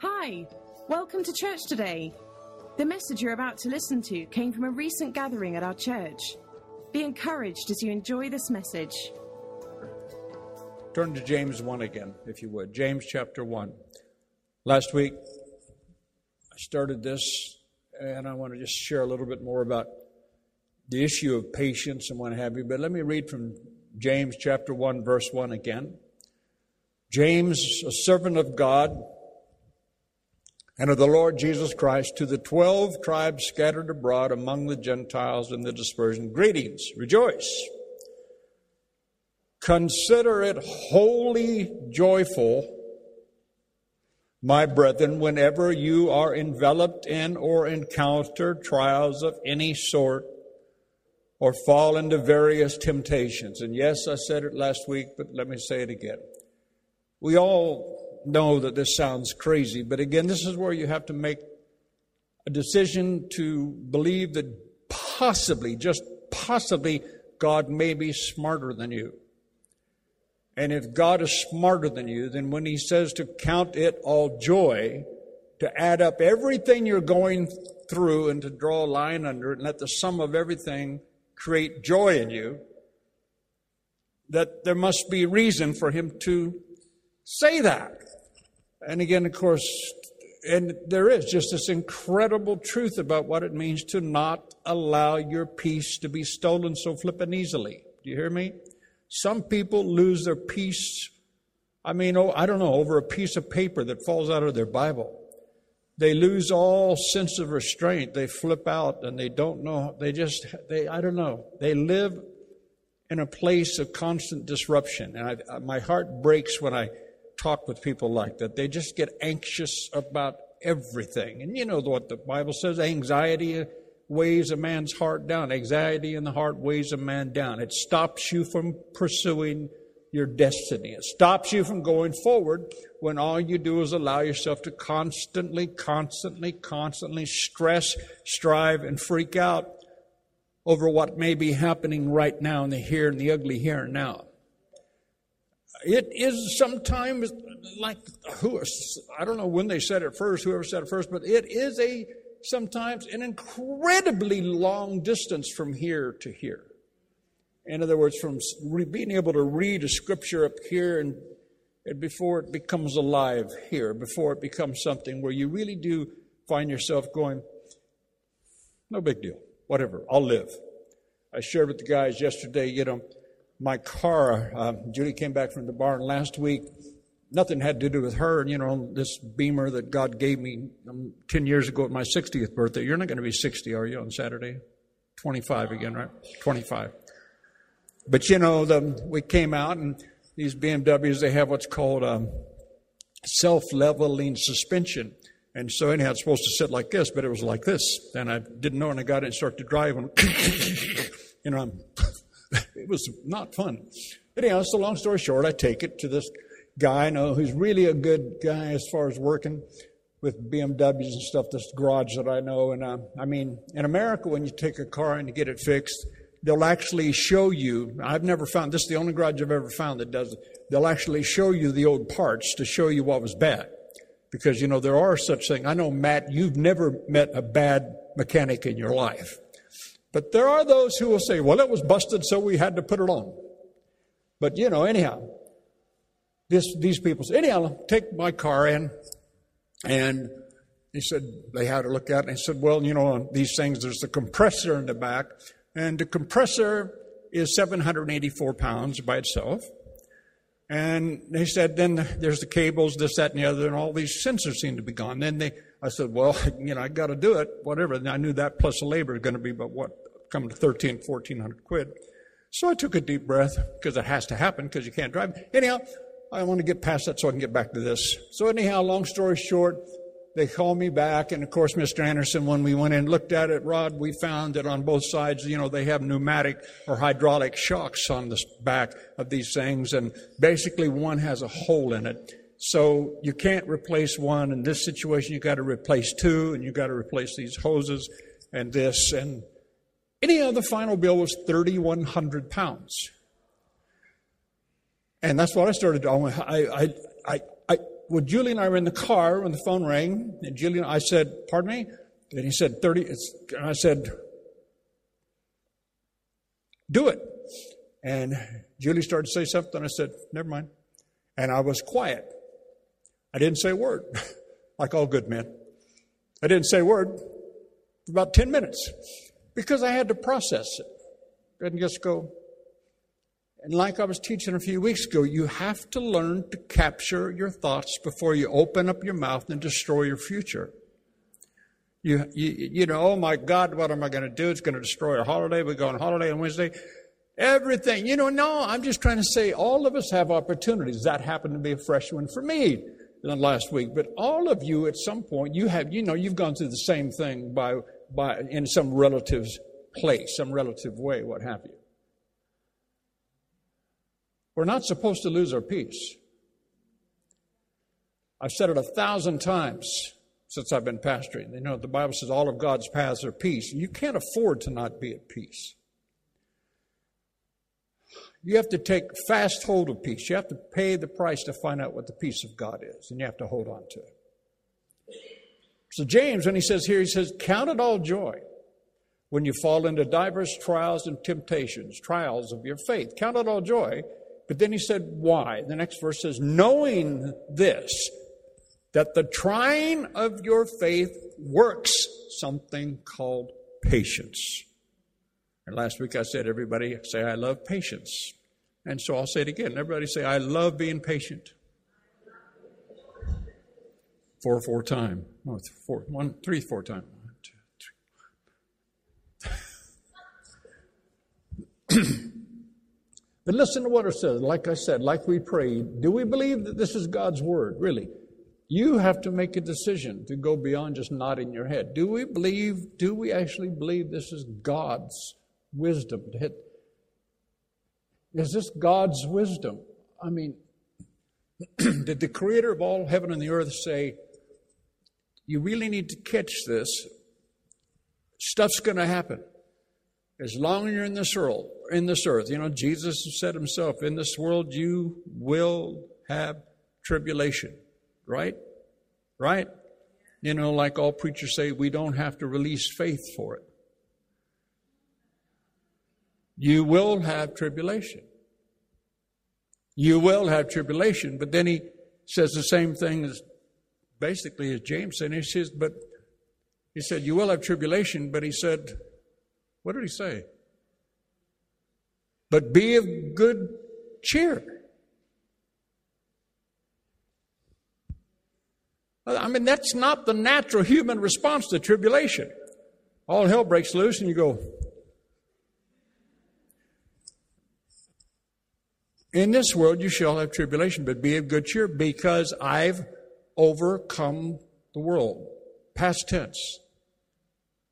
Hi, welcome to church today. The message you're about to listen to came from a recent gathering at our church. Be encouraged as you enjoy this message. Turn to James 1 again, if you would. James chapter 1. Last week, I started this, and I want to just share a little bit more about the issue of patience and what have you. But let me read from James chapter 1, verse 1 again. James, a servant of God and of the Lord Jesus Christ, to the twelve tribes scattered abroad among the Gentiles in the dispersion, greetings, rejoice. Consider it wholly joyful, my brethren, whenever you are enveloped in or encounter trials of any sort or fall into various temptations. And yes, I said it last week, but let me say it again. We all know that this sounds crazy, but again, this is where you have to make a decision to believe that possibly, just possibly, God may be smarter than you. And if God is smarter than you, then when He says to count it all joy, to add up everything you're going through and to draw a line under it and let the sum of everything create joy in you, that there must be reason for Him to say that. And again, of course, and there is just this incredible truth about what it means to not allow your peace to be stolen so flippin' easily. Do you hear me? Some people lose their peace, I mean, oh, I don't know, over a piece of paper that falls out of their Bible. They lose all sense of restraint. They flip out and they don't know, they just, they, I don't know, they live in a place of constant disruption. And I, my heart breaks when I talk with people like that. They just get anxious about everything. And you know what the Bible says anxiety weighs a man's heart down. Anxiety in the heart weighs a man down. It stops you from pursuing your destiny. It stops you from going forward when all you do is allow yourself to constantly, constantly, constantly stress, strive, and freak out over what may be happening right now in the here and the ugly here and now. It is sometimes like who I don't know when they said it first, whoever said it first, but it is a sometimes an incredibly long distance from here to here. In other words, from being able to read a scripture up here and, and before it becomes alive here, before it becomes something where you really do find yourself going, no big deal, whatever, I'll live. I shared with the guys yesterday, you know, my car, um, Judy came back from the barn last week. Nothing had to do with her. You know, this beamer that God gave me um, 10 years ago at my 60th birthday. You're not going to be 60, are you, on Saturday? 25 again, right? 25. But you know, the, we came out and these BMWs, they have what's called um, self-leveling suspension. And so anyhow, it's supposed to sit like this, but it was like this. And I didn't know when I got it and started to drive and, you know, I'm it was not fun. Anyhow, so long story short, I take it to this guy I know who's really a good guy as far as working with BMWs and stuff, this garage that I know. And uh, I mean, in America, when you take a car and you get it fixed, they'll actually show you. I've never found this is the only garage I've ever found that does it. They'll actually show you the old parts to show you what was bad. Because, you know, there are such things. I know, Matt, you've never met a bad mechanic in your life. But there are those who will say, well, it was busted, so we had to put it on. But, you know, anyhow, this, these people said, anyhow, take my car in. And he said, they had to look at it. And he said, well, you know, on these things, there's the compressor in the back. And the compressor is 784 pounds by itself. And they said, then there's the cables, this, that, and the other, and all these sensors seem to be gone. Then they, I said, well, you know, I got to do it, whatever. And I knew that plus the labor is going to be about what, coming to 13, 1400 quid. So I took a deep breath because it has to happen because you can't drive. Anyhow, I want to get past that so I can get back to this. So anyhow, long story short, they called me back, and of course, Mr. Anderson, when we went in and looked at it, Rod, we found that on both sides, you know, they have pneumatic or hydraulic shocks on the back of these things, and basically one has a hole in it. So you can't replace one. In this situation, you got to replace two, and you got to replace these hoses and this. And anyhow, the final bill was 3,100 pounds. And that's what I started doing. I, I, I, I, well, Julie and I were in the car when the phone rang, and Julie, I said, "Pardon me," and he said, 30, and I said, "Do it." And Julie started to say something. I said, "Never mind," and I was quiet. I didn't say a word, like all good men. I didn't say a word for about 10 minutes because I had to process it. and just go. And like I was teaching a few weeks ago, you have to learn to capture your thoughts before you open up your mouth and destroy your future. You, you, you know, oh my God, what am I going to do? It's going to destroy our holiday. We go on holiday on Wednesday. Everything. You know, no, I'm just trying to say all of us have opportunities. That happened to be a fresh one for me Uh, last week. But all of you at some point, you have, you know, you've gone through the same thing by, by, in some relative place, some relative way, what have you. We're not supposed to lose our peace. I've said it a thousand times since I've been pastoring. You know, the Bible says all of God's paths are peace. You can't afford to not be at peace. You have to take fast hold of peace. You have to pay the price to find out what the peace of God is, and you have to hold on to it. So, James, when he says here, he says, Count it all joy when you fall into diverse trials and temptations, trials of your faith. Count it all joy. But then he said, Why? The next verse says, Knowing this, that the trying of your faith works something called patience. And last week I said, everybody say, I love patience. And so I'll say it again. Everybody say, I love being patient. Four, four time. Oh, no, four, one, three, four time. One, two, three. but listen to what it says. Like I said, like we prayed, do we believe that this is God's word? Really? You have to make a decision to go beyond just nodding your head. Do we believe, do we actually believe this is God's wisdom. Is this God's wisdom? I mean, did the creator of all heaven and the earth say, you really need to catch this? Stuff's going to happen. As long as you're in this world, in this earth, you know, Jesus said himself, in this world you will have tribulation, right? Right? You know, like all preachers say, we don't have to release faith for it. You will have tribulation. You will have tribulation. But then he says the same thing as basically as James said. He says, but he said, You will have tribulation, but he said, What did he say? But be of good cheer. I mean, that's not the natural human response to tribulation. All hell breaks loose, and you go, In this world you shall have tribulation, but be of good cheer because I've overcome the world. Past tense.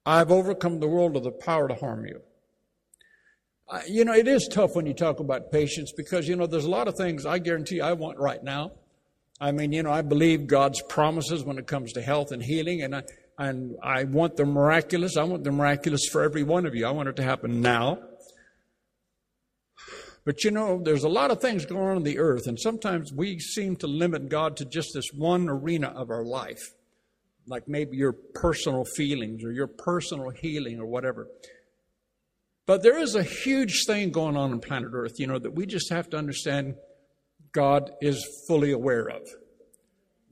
I've overcome the world of the power to harm you. You know, it is tough when you talk about patience because, you know, there's a lot of things I guarantee I want right now. I mean, you know, I believe God's promises when it comes to health and healing, and I, and I want the miraculous. I want the miraculous for every one of you. I want it to happen now. But you know, there's a lot of things going on in the earth, and sometimes we seem to limit God to just this one arena of our life, like maybe your personal feelings or your personal healing or whatever. But there is a huge thing going on in planet Earth, you know, that we just have to understand God is fully aware of.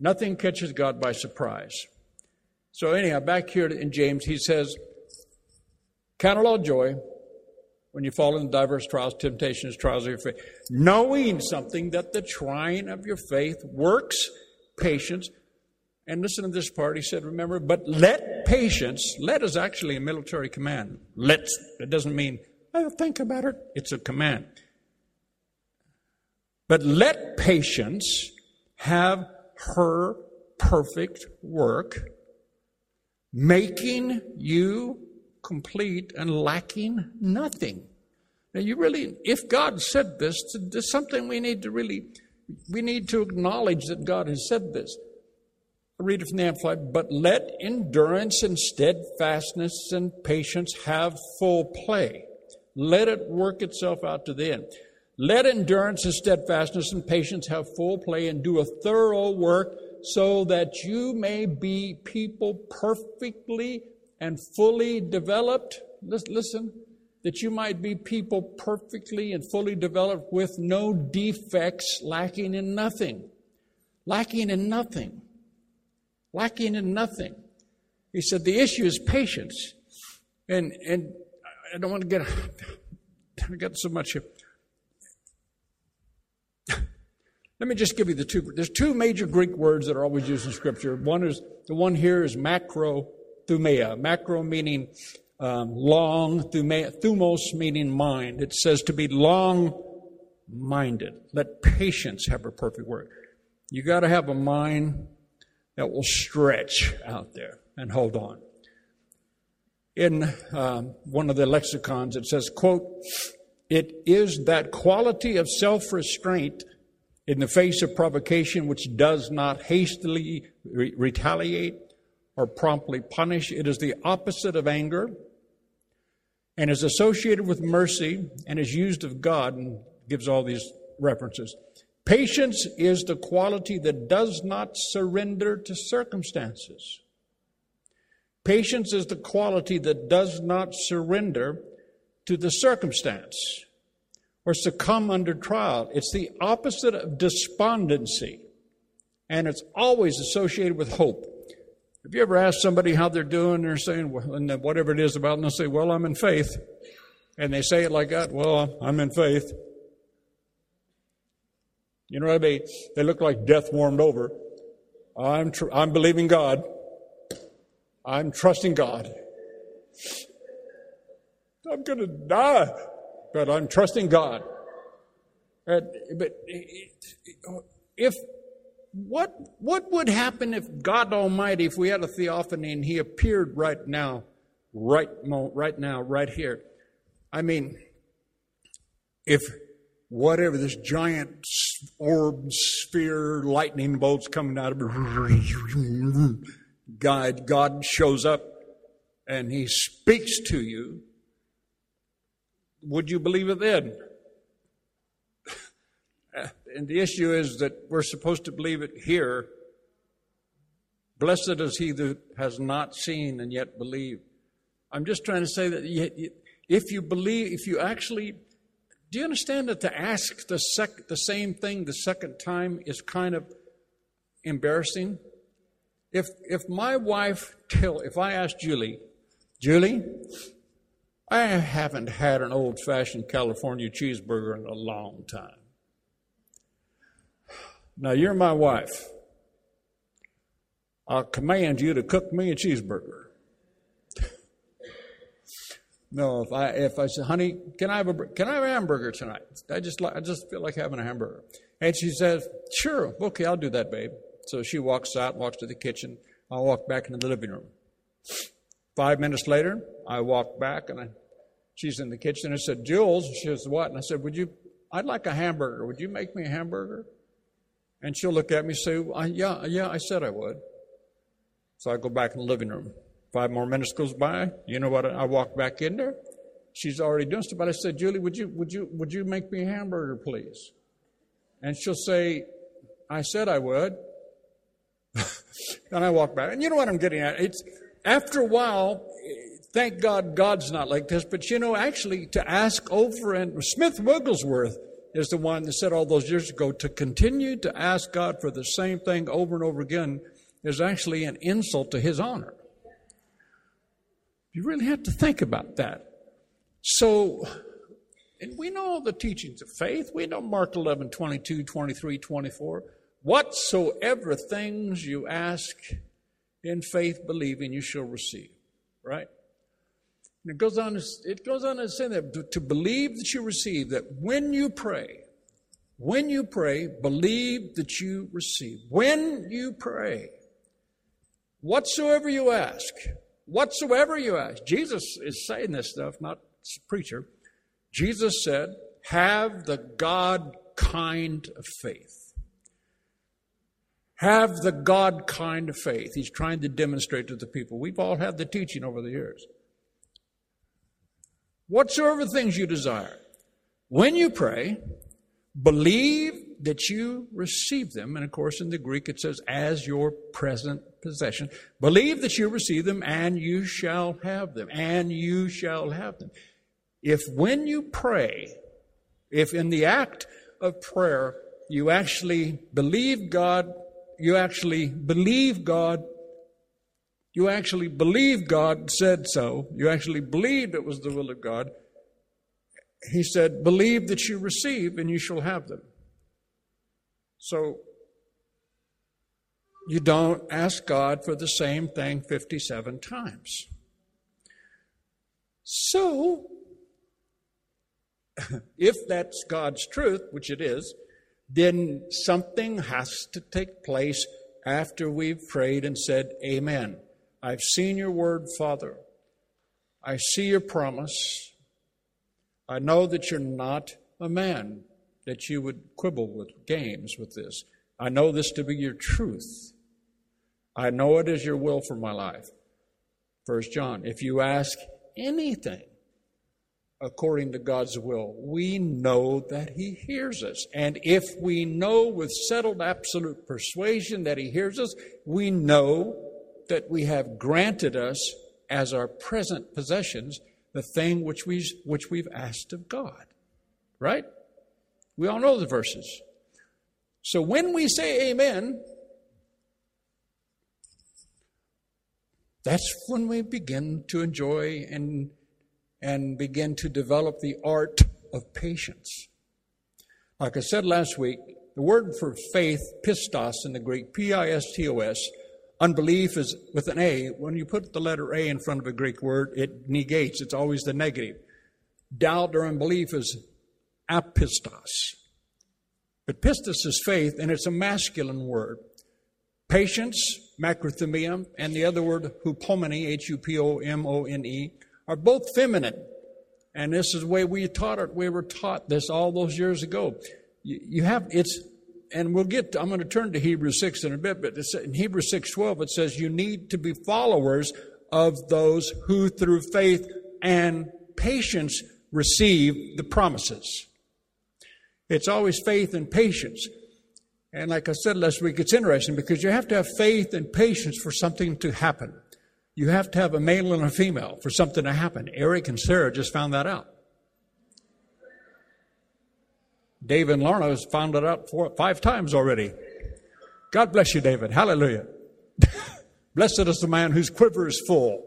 Nothing catches God by surprise. So, anyhow, back here in James, he says, Count it all joy when you fall into diverse trials, temptations, trials of your faith, knowing something that the trying of your faith works patience. And listen to this part. He said, remember, but let patience, let is actually a military command. Let, it doesn't mean, I'll think about it. It's a command. But let patience have her perfect work, making you complete and lacking nothing. Now, you really, if God said this, there's something we need to really, we need to acknowledge that God has said this. I read it from the Amplified, but let endurance and steadfastness and patience have full play. Let it work itself out to the end. Let endurance and steadfastness and patience have full play and do a thorough work so that you may be people perfectly and fully developed. Listen, that you might be people perfectly and fully developed with no defects, lacking in nothing. Lacking in nothing. Lacking in nothing. He said the issue is patience. And, and I don't want to get, I got so much here. Let me just give you the two. There's two major Greek words that are always used in Scripture. One is the one here is macro thumea. Macro meaning um, long, thumea, thumos meaning mind. It says to be long minded. Let patience have a perfect work. You got to have a mind that will stretch out there and hold on. In um, one of the lexicons, it says, quote, it is that quality of self-restraint in the face of provocation which does not hastily re- retaliate or promptly punish. It is the opposite of anger and is associated with mercy and is used of God and gives all these references. Patience is the quality that does not surrender to circumstances. Patience is the quality that does not surrender to the circumstance or succumb under trial. It's the opposite of despondency, and it's always associated with hope. Have you ever asked somebody how they're doing? They're saying, well, and whatever it is about them, they'll say, Well, I'm in faith. And they say it like that, Well, I'm in faith. You know what I mean? They look like death warmed over. I'm, tr- I'm believing God. I'm trusting God. I'm going to die, but I'm trusting God. And, but if what what would happen if God Almighty, if we had a theophany and He appeared right now, right right now, right here? I mean, if whatever this giant orb, sphere, lightning bolts coming out of God, God shows up and He speaks to you, would you believe it then? And the issue is that we're supposed to believe it here. Blessed is he that has not seen and yet believed. I'm just trying to say that if you believe, if you actually do you understand that to ask the, sec- the same thing the second time is kind of embarrassing? If, if my wife if I ask Julie, Julie, I haven't had an old fashioned California cheeseburger in a long time. Now you're my wife. I'll command you to cook me a cheeseburger. No, if I if I said, "Honey, can I have a can I have a hamburger tonight?" I just I just feel like having a hamburger, and she says, "Sure, okay, I'll do that, babe." So she walks out, walks to the kitchen. I walk back into the living room. Five minutes later, I walk back, and I, she's in the kitchen. I said, "Jules," she says, "What?" And I said, "Would you? I'd like a hamburger. Would you make me a hamburger?" And she'll look at me and say, "Yeah, yeah, I said I would." So I go back in the living room. Five more minutes goes by. You know what? I walk back in there. She's already doing stuff. But I said, Julie, would you, would you, would you make me a hamburger, please? And she'll say, I said I would. and I walk back. And you know what I'm getting at? It's after a while, thank God God's not like this, but you know, actually to ask over and Smith Wigglesworth is the one that said all those years ago to continue to ask God for the same thing over and over again is actually an insult to his honor. You really have to think about that. So, and we know the teachings of faith. We know Mark 11, 22, 23, 24. Whatsoever things you ask in faith, believing, you shall receive. Right? And it goes on, it goes on to say that to, to believe that you receive, that when you pray, when you pray, believe that you receive. When you pray, whatsoever you ask, whatsoever you ask. Jesus is saying this stuff, not preacher. Jesus said, have the God kind of faith. Have the God kind of faith. He's trying to demonstrate to the people. We've all had the teaching over the years. Whatsoever things you desire, when you pray, Believe that you receive them. And of course, in the Greek, it says, as your present possession. Believe that you receive them and you shall have them. And you shall have them. If when you pray, if in the act of prayer, you actually believe God, you actually believe God, you actually believe God said so, you actually believed it was the will of God, he said, Believe that you receive and you shall have them. So you don't ask God for the same thing 57 times. So, if that's God's truth, which it is, then something has to take place after we've prayed and said, Amen. I've seen your word, Father. I see your promise. I know that you're not a man that you would quibble with games with this. I know this to be your truth. I know it is your will for my life. First John, if you ask anything according to God's will, we know that He hears us. And if we know with settled absolute persuasion that He hears us, we know that we have granted us as our present possessions the thing which, we, which we've asked of God. Right? We all know the verses. So when we say amen, that's when we begin to enjoy and, and begin to develop the art of patience. Like I said last week, the word for faith, pistos in the Greek, P I S T O S, unbelief is with an A. When you put the letter A in front of a Greek word, it negates, it's always the negative. Doubt or unbelief is apistos. But is faith, and it's a masculine word. Patience, macrothumia, and the other word hupomone, H-U-P-O-M-O-N-E, are both feminine. And this is the way we taught it. We were taught this all those years ago. You have, it's, and we'll get, to, I'm going to turn to Hebrews 6 in a bit, but in Hebrews 6.12 it says you need to be followers of those who through faith and patience receive the promises. It's always faith and patience. And like I said last week, it's interesting because you have to have faith and patience for something to happen. You have to have a male and a female for something to happen. Eric and Sarah just found that out. David and Lorna has found it out four, five times already. God bless you, David. Hallelujah. Blessed is the man whose quiver is full.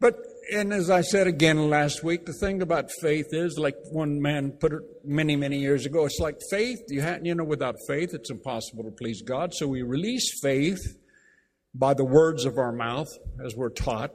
But and as I said again last week, the thing about faith is, like one man put it many, many years ago, it's like faith. You, have, you know, without faith, it's impossible to please God. So we release faith by the words of our mouth, as we're taught.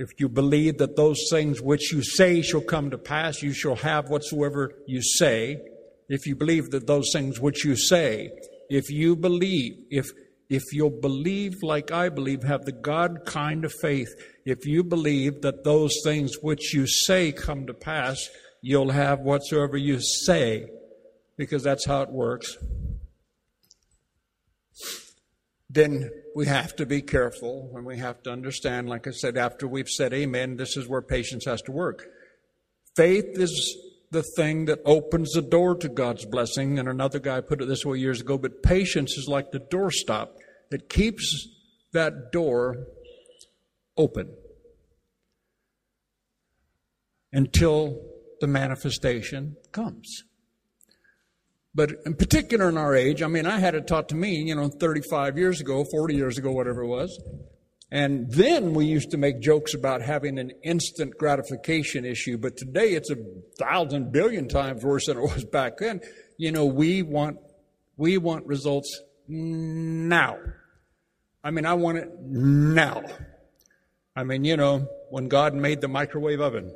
If you believe that those things which you say shall come to pass, you shall have whatsoever you say. If you believe that those things which you say, if you believe, if if you'll believe like I believe, have the God kind of faith, if you believe that those things which you say come to pass, you'll have whatsoever you say, because that's how it works. Then we have to be careful and we have to understand, like I said, after we've said amen, this is where patience has to work. Faith is the thing that opens the door to God's blessing. And another guy put it this way years ago, but patience is like the doorstop that keeps that door open until the manifestation comes. But in particular in our age, I mean, I had it taught to me, you know, 35 years ago, 40 years ago, whatever it was. And then we used to make jokes about having an instant gratification issue, but today it's a thousand billion times worse than it was back then. You know, we want, we want results now. I mean, I want it now. I mean, you know, when God made the microwave oven,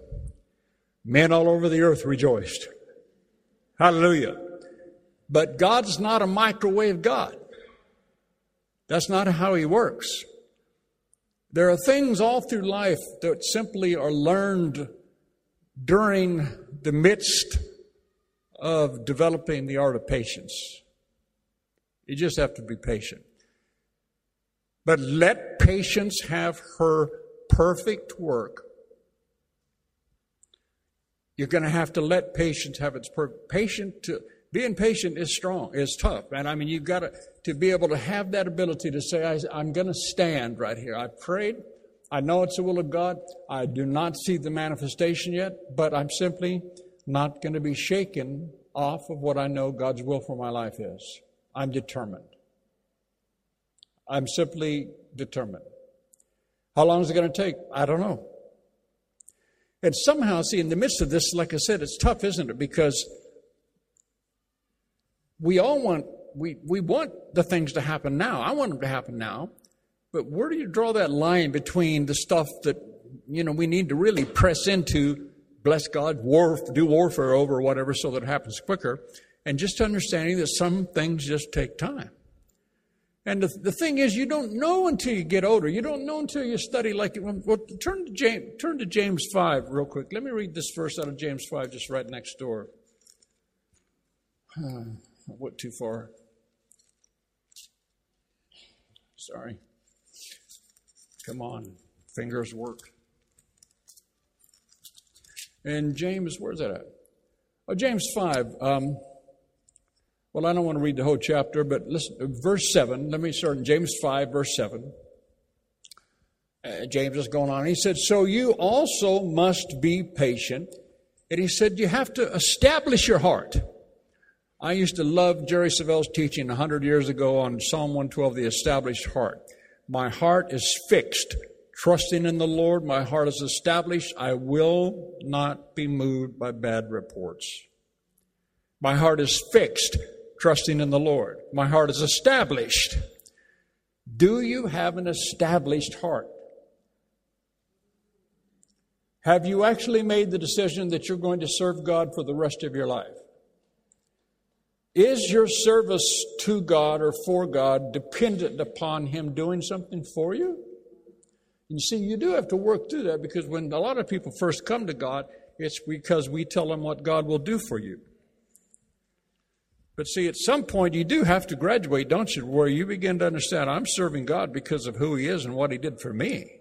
men all over the earth rejoiced. Hallelujah. But God's not a microwave God. That's not how He works. There are things all through life that simply are learned during the midst of developing the art of patience. You just have to be patient. But let patience have her perfect work. You're going to have to let patience have its per- patient to being patient is strong, is tough. And I mean, you've got to, to be able to have that ability to say, I, I'm going to stand right here. I prayed. I know it's the will of God. I do not see the manifestation yet, but I'm simply not going to be shaken off of what I know God's will for my life is. I'm determined. I'm simply determined. How long is it going to take? I don't know. And somehow, see, in the midst of this, like I said, it's tough, isn't it? Because we all want we, we want the things to happen now. I want them to happen now. But where do you draw that line between the stuff that you know we need to really press into, bless God, war, do warfare over whatever, so that it happens quicker, and just understanding that some things just take time. And the, the thing is, you don't know until you get older. You don't know until you study like. Well, turn to James. Turn to James five real quick. Let me read this verse out of James five, just right next door. Hmm. I went too far. Sorry. Come on, fingers work. And James, where's that at? Oh, James 5. Um, well, I don't want to read the whole chapter, but listen, verse 7. Let me start in James 5, verse 7. Uh, James is going on. He said, So you also must be patient. And he said, You have to establish your heart. I used to love Jerry Savelle's teaching 100 years ago on Psalm 112, the established heart. My heart is fixed, trusting in the Lord. My heart is established. I will not be moved by bad reports. My heart is fixed, trusting in the Lord. My heart is established. Do you have an established heart? Have you actually made the decision that you're going to serve God for the rest of your life? Is your service to God or for God dependent upon Him doing something for you? You see, you do have to work through that because when a lot of people first come to God, it's because we tell them what God will do for you. But see, at some point you do have to graduate, don't you, where you begin to understand I'm serving God because of who He is and what He did for me.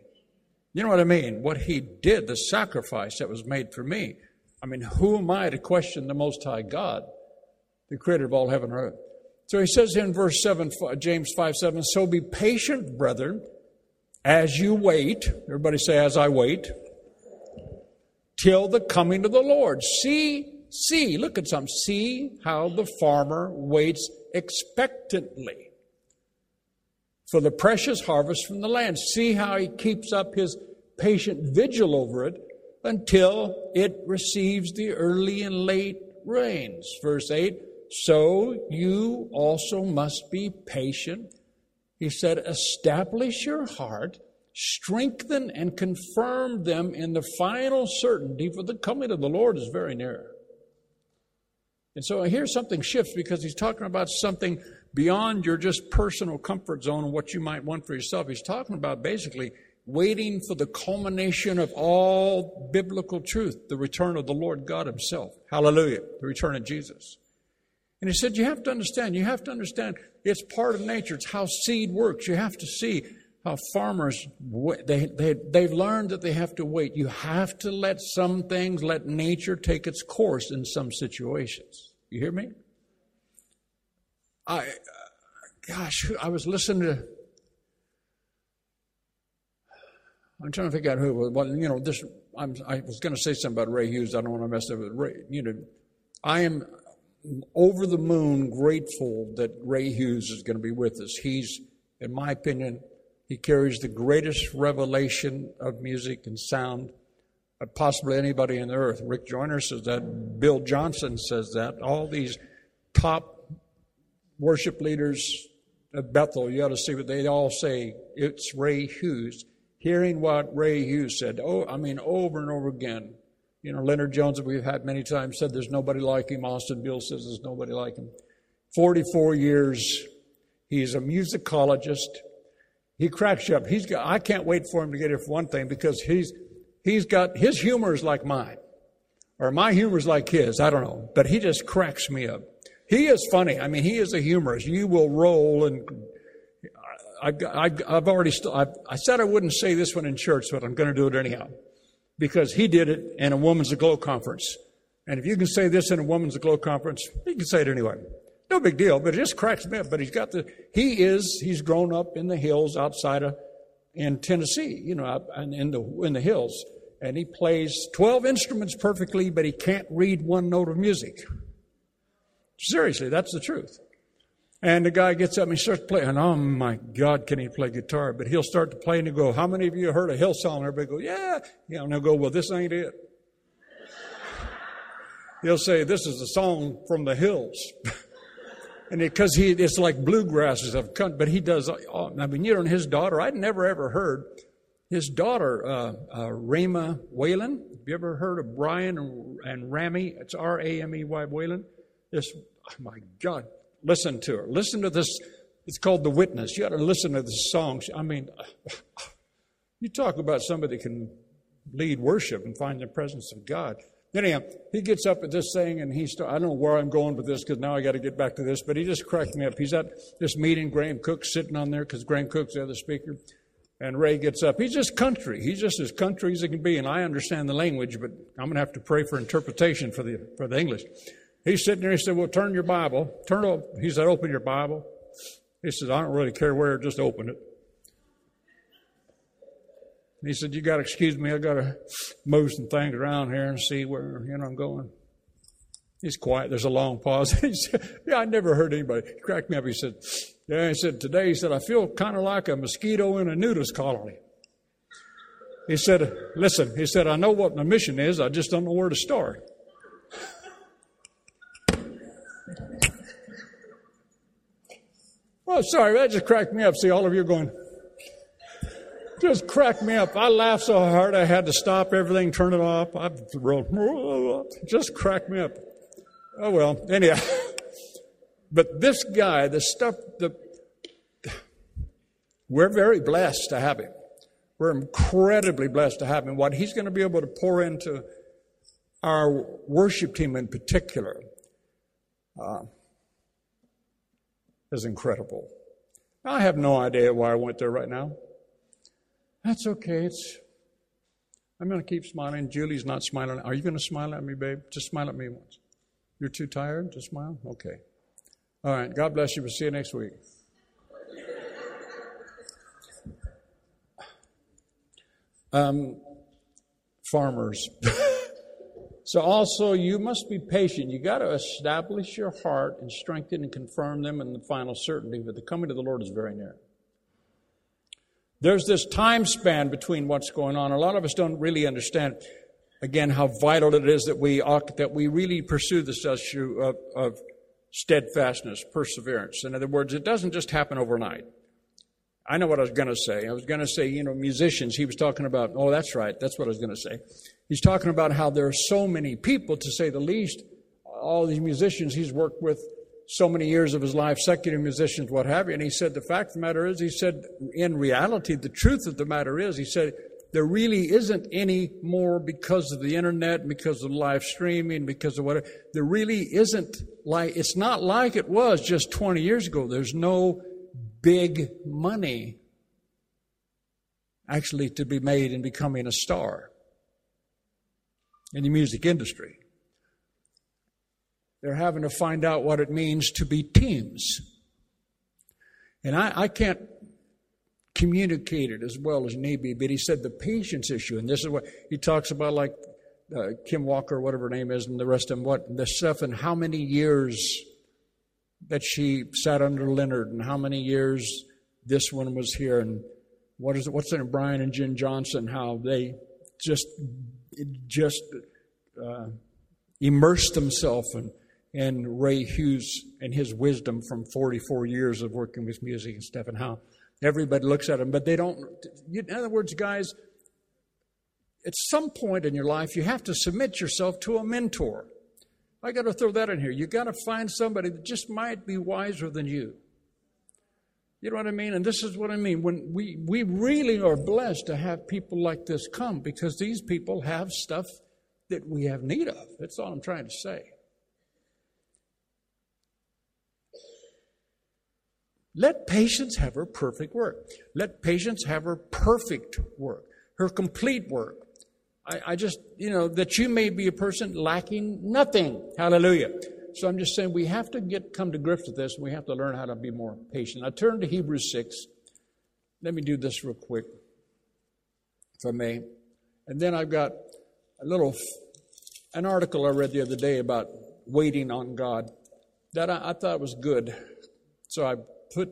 You know what I mean? What He did, the sacrifice that was made for me. I mean, who am I to question the Most High God, the creator of all heaven and earth? So he says in verse 7, James 5 7, So be patient, brethren, as you wait. Everybody say, as I wait. Till the coming of the Lord. See See, look at some. See how the farmer waits expectantly for the precious harvest from the land. See how he keeps up his patient vigil over it until it receives the early and late rains. Verse 8 So you also must be patient. He said, Establish your heart, strengthen and confirm them in the final certainty, for the coming of the Lord is very near. And so here something shifts because he's talking about something beyond your just personal comfort zone and what you might want for yourself. He's talking about basically waiting for the culmination of all biblical truth, the return of the Lord God Himself. Hallelujah. The return of Jesus. And he said, You have to understand, you have to understand it's part of nature, it's how seed works. You have to see how farmers they, they they've learned that they have to wait. You have to let some things let nature take its course in some situations. You hear me? I uh, gosh i was listening to i'm trying to figure out who well you know this I'm, i was going to say something about ray hughes. I don't want to mess up with ray you know i am over the moon grateful that ray hughes is going to be with us he's in my opinion he carries the greatest revelation of music and sound of possibly anybody on the earth. Rick Joyner says that. Bill Johnson says that. All these top worship leaders of Bethel, you ought to see what they all say. It's Ray Hughes. Hearing what Ray Hughes said, oh, I mean, over and over again. You know, Leonard Jones, we've had many times, said there's nobody like him. Austin Beale says there's nobody like him. 44 years. He's a musicologist. He cracks you up. He's got, I can't wait for him to get here for one thing because he's, he's got, his humor is like mine. Or my humor is like his. I don't know. But he just cracks me up. He is funny. I mean, he is a humorist. You will roll and I, have already, st- I, I said I wouldn't say this one in church, but I'm going to do it anyhow. Because he did it in a Woman's Aglow conference. And if you can say this in a Woman's Aglow conference, you can say it anyway. No big deal, but it just cracks me up. But he's got the, he is, he's grown up in the hills outside of, in Tennessee, you know, in the, in the hills. And he plays 12 instruments perfectly, but he can't read one note of music. Seriously, that's the truth. And the guy gets up and he starts playing. oh my God, can he play guitar? But he'll start to play and he'll go, How many of you heard a Hillsong? And everybody go, Yeah. Know, and he'll go, Well, this ain't it. he'll say, This is a song from the hills. and because he, it's like bluegrasses of country, but he does, oh, I mean, you know, his daughter, I'd never ever heard his daughter, uh, uh, Rama Whalen. Have you ever heard of Brian and, and Ramy? It's R A M E Y Whalen. This, oh my God, listen to her. Listen to this. It's called The Witness. You got to listen to the song. I mean, you talk about somebody can lead worship and find the presence of God. Anyhow, he gets up at this thing and he starts, I don't know where I'm going with this because now I got to get back to this, but he just cracked me up. He's at this meeting, Graham Cooke's sitting on there because Graham Cooke's the other speaker. And Ray gets up. He's just country. He's just as country as he can be. And I understand the language, but I'm going to have to pray for interpretation for the, for the English. He's sitting there. He said, Well, turn your Bible. Turn up. He said, Open your Bible. He said, I don't really care where, just open it. He said, You got to excuse me. I got to move some things around here and see where you know I'm going. He's quiet. There's a long pause. he said, Yeah, I never heard anybody. He cracked me up. He said, Yeah, he said, Today, he said, I feel kind of like a mosquito in a nudist colony. He said, Listen, he said, I know what my mission is. I just don't know where to start. Oh, sorry, that just cracked me up. See, all of you are going, just cracked me up. I laughed so hard I had to stop everything, turn it off. I wrote, just cracked me up. Oh well, anyhow. But this guy, the stuff, the, we're very blessed to have him. We're incredibly blessed to have him. What he's going to be able to pour into our worship team in particular. Uh, is incredible. I have no idea why I went there right now. That's okay. It's, I'm going to keep smiling. Julie's not smiling. Are you going to smile at me, babe? Just smile at me once. You're too tired to smile? Okay. All right. God bless you. We'll see you next week. Um, farmers. So also you must be patient. You got to establish your heart and strengthen and confirm them in the final certainty that the coming of the Lord is very near. There's this time span between what's going on. A lot of us don't really understand, again, how vital it is that we that we really pursue this issue of, of steadfastness, perseverance. In other words, it doesn't just happen overnight. I know what I was going to say. I was going to say, you know, musicians, he was talking about, oh, that's right. That's what I was going to say. He's talking about how there are so many people, to say the least, all these musicians he's worked with so many years of his life, secular musicians, what have you. And he said, the fact of the matter is, he said, in reality, the truth of the matter is, he said, there really isn't any more because of the internet, because of live streaming, because of whatever. There really isn't like, it's not like it was just 20 years ago. There's no big money actually to be made in becoming a star in the music industry. They're having to find out what it means to be teams. And I, I can't communicate it as well as need be, but he said the patience issue, and this is what he talks about, like uh, Kim Walker, whatever her name is, and the rest of them, what the stuff, and how many years that she sat under Leonard, and how many years this one was here, and what is it, what's in Brian and Jen Johnson, how they just just uh, immersed himself in, in Ray Hughes and his wisdom from 44 years of working with music and stuff, and how everybody looks at him, but they don't. In other words, guys, at some point in your life, you have to submit yourself to a mentor. I got to throw that in here. You got to find somebody that just might be wiser than you. You know what I mean? And this is what I mean. When we, we really are blessed to have people like this come because these people have stuff that we have need of. That's all I'm trying to say. Let patience have her perfect work. Let patience have her perfect work, her complete work, I, I just, you know, that you may be a person lacking nothing. Hallelujah. So I'm just saying we have to get come to grips with this. And we have to learn how to be more patient. I turn to Hebrews 6. Let me do this real quick, if I may. And then I've got a little, an article I read the other day about waiting on God that I, I thought was good. So I put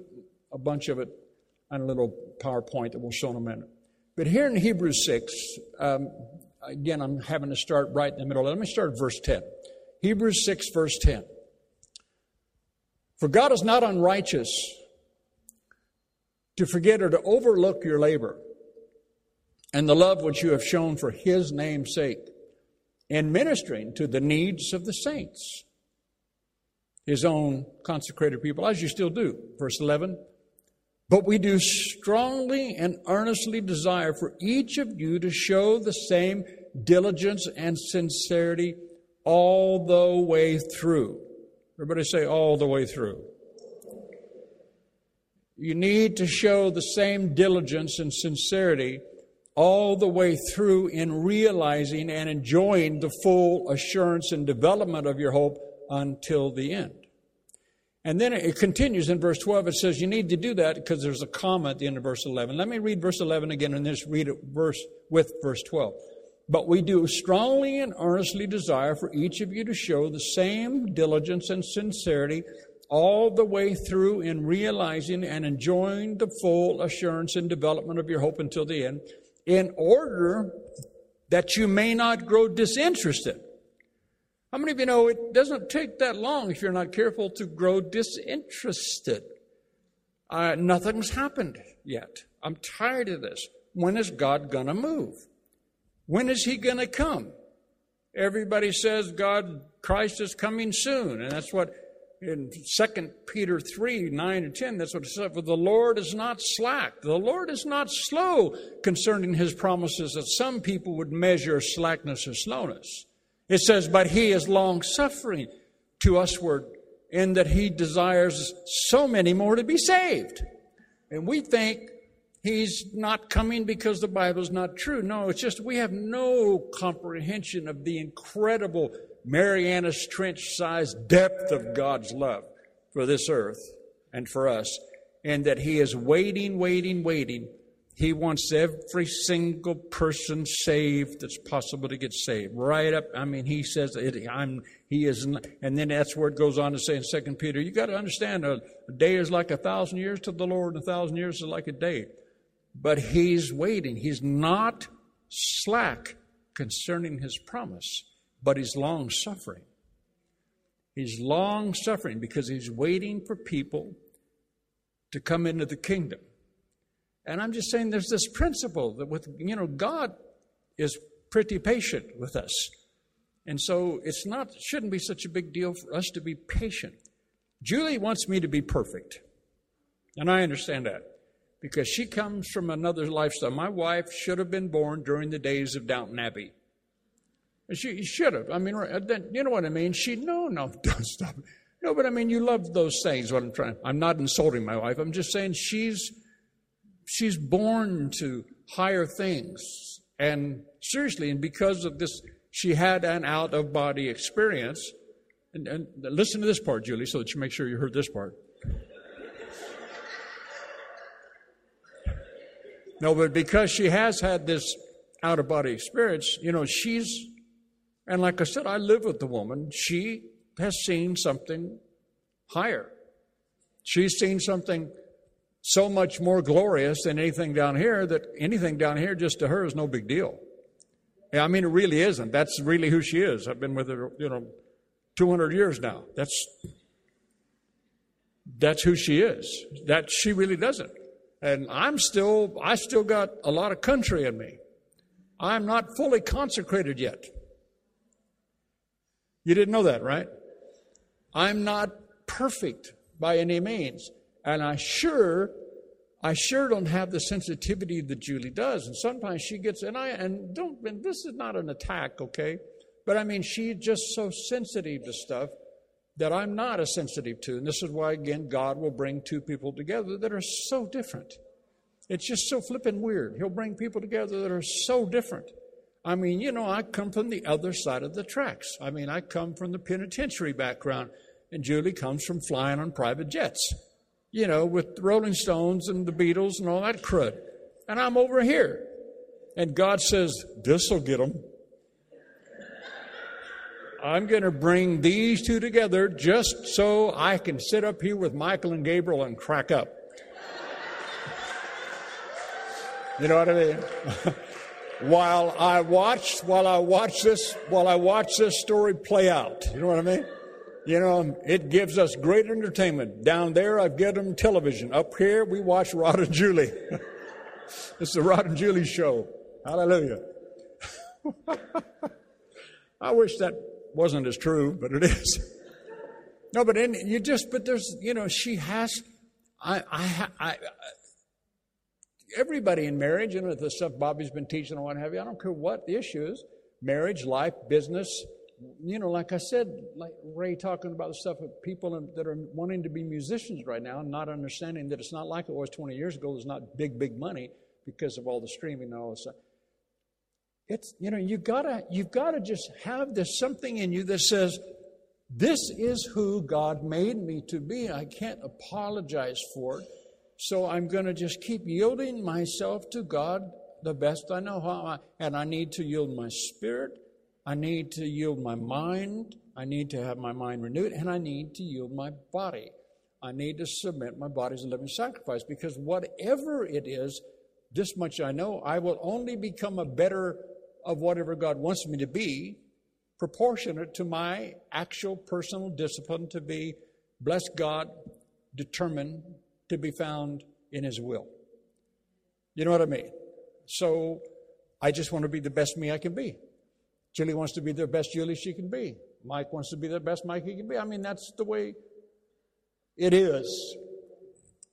a bunch of it on a little PowerPoint that we'll show in a minute. But here in Hebrews 6, um, again, I'm having to start right in the middle. Let me start at verse 10. Hebrews 6, verse 10. For God is not unrighteous to forget or to overlook your labor and the love which you have shown for his name's sake in ministering to the needs of the saints, his own consecrated people, as you still do. Verse 11. But we do strongly and earnestly desire for each of you to show the same diligence and sincerity all the way through. Everybody say, all the way through. You need to show the same diligence and sincerity all the way through in realizing and enjoying the full assurance and development of your hope until the end. And then it continues in verse 12. It says you need to do that because there's a comma at the end of verse 11. Let me read verse 11 again and just read it verse with verse 12. But we do strongly and earnestly desire for each of you to show the same diligence and sincerity all the way through in realizing and enjoying the full assurance and development of your hope until the end, in order that you may not grow disinterested how many of you know it doesn't take that long if you're not careful to grow disinterested? Uh, nothing's happened yet. I'm tired of this. When is God going to move? When is He going to come? Everybody says God, Christ is coming soon. And that's what in 2 Peter 3 9 and 10, that's what it says. For the Lord is not slack. The Lord is not slow concerning His promises that some people would measure slackness or slowness. It says, But he is long suffering to usward, in that he desires so many more to be saved. And we think he's not coming because the Bible is not true. No, it's just we have no comprehension of the incredible Marianas Trench sized depth of God's love for this earth and for us, and that he is waiting, waiting, waiting he wants every single person saved that's possible to get saved. Right up, I mean, he says, it, I'm, he is, and then that's where it goes on to say in Second Peter, you got to understand, a, a day is like a thousand years to the Lord, and a thousand years is like a day. But he's waiting. He's not slack concerning his promise, but he's long suffering. He's long suffering because he's waiting for people to come into the kingdom. And I'm just saying there's this principle that with, you know, God is pretty patient with us. And so it's not, shouldn't be such a big deal for us to be patient. Julie wants me to be perfect. And I understand that because she comes from another lifestyle. My wife should have been born during the days of Downton Abbey. She should have. I mean, uh, you know what I mean? She, no, no, don't stop. No, but I mean, you love those things. What I'm trying, I'm not insulting my wife. I'm just saying she's she's born to higher things. And seriously, and because of this, she had an out of body experience. And, and listen to this part, Julie, so that you make sure you heard this part. No, but because she has had this out of body experience, you know, she's, and like I said, I live with the woman. She has seen something higher. She's seen something so much more glorious than anything down here that anything down here just to her is no big deal. Yeah, I mean, it really isn't. That's really who she is. I've been with her, you know, 200 years now. That's that's who she is. That she really doesn't. And I'm still, I still got a lot of country in me. I'm not fully consecrated yet. You didn't know that, right? I'm not perfect by any means. And I sure, I sure don't have the sensitivity that Julie does. And sometimes she gets, and I, and don't, and this is not an attack, okay? But I mean, she's just so sensitive to stuff that I'm not as sensitive to. And this is why, again, God will bring two people together that are so different. It's just so flippin' weird. He'll bring people together that are so different. I mean, you know, I come from the other side of the tracks. I mean, I come from the penitentiary background, and Julie comes from flying on private jets, you know, with the Rolling Stones and the Beatles and all that crud. And I'm over here. And God says, This will get them. I'm going to bring these two together just so I can sit up here with Michael and Gabriel and crack up. You know what I mean? while I watch, while I watch this, while I watch this story play out. You know what I mean? You know, it gives us great entertainment. Down there, I've given them television. Up here, we watch Rod and Julie. it's the Rod and Julie show. Hallelujah. I wish that wasn't as true, but it is. No, but in, you just, but there's, you know, she has, I, I, I, uh, everybody in marriage, and with the stuff Bobby's been teaching and what have you, I don't care what the issue is marriage, life, business. You know, like I said, like Ray talking about the stuff of people that are wanting to be musicians right now and not understanding that it's not like it was 20 years ago. There's not big, big money because of all the streaming and all this stuff. It's, you know, you gotta, you've gotta just have this something in you that says, this is who God made me to be. I can't apologize for it. So I'm going to just keep yielding myself to God the best I know how. And I need to yield my spirit. I need to yield my mind. I need to have my mind renewed. And I need to yield my body. I need to submit my body as a living sacrifice because whatever it is, this much I know, I will only become a better of whatever God wants me to be, proportionate to my actual personal discipline to be, bless God, determined to be found in His will. You know what I mean? So I just want to be the best me I can be. Julie wants to be the best Julie she can be. Mike wants to be the best Mike he can be. I mean, that's the way it is.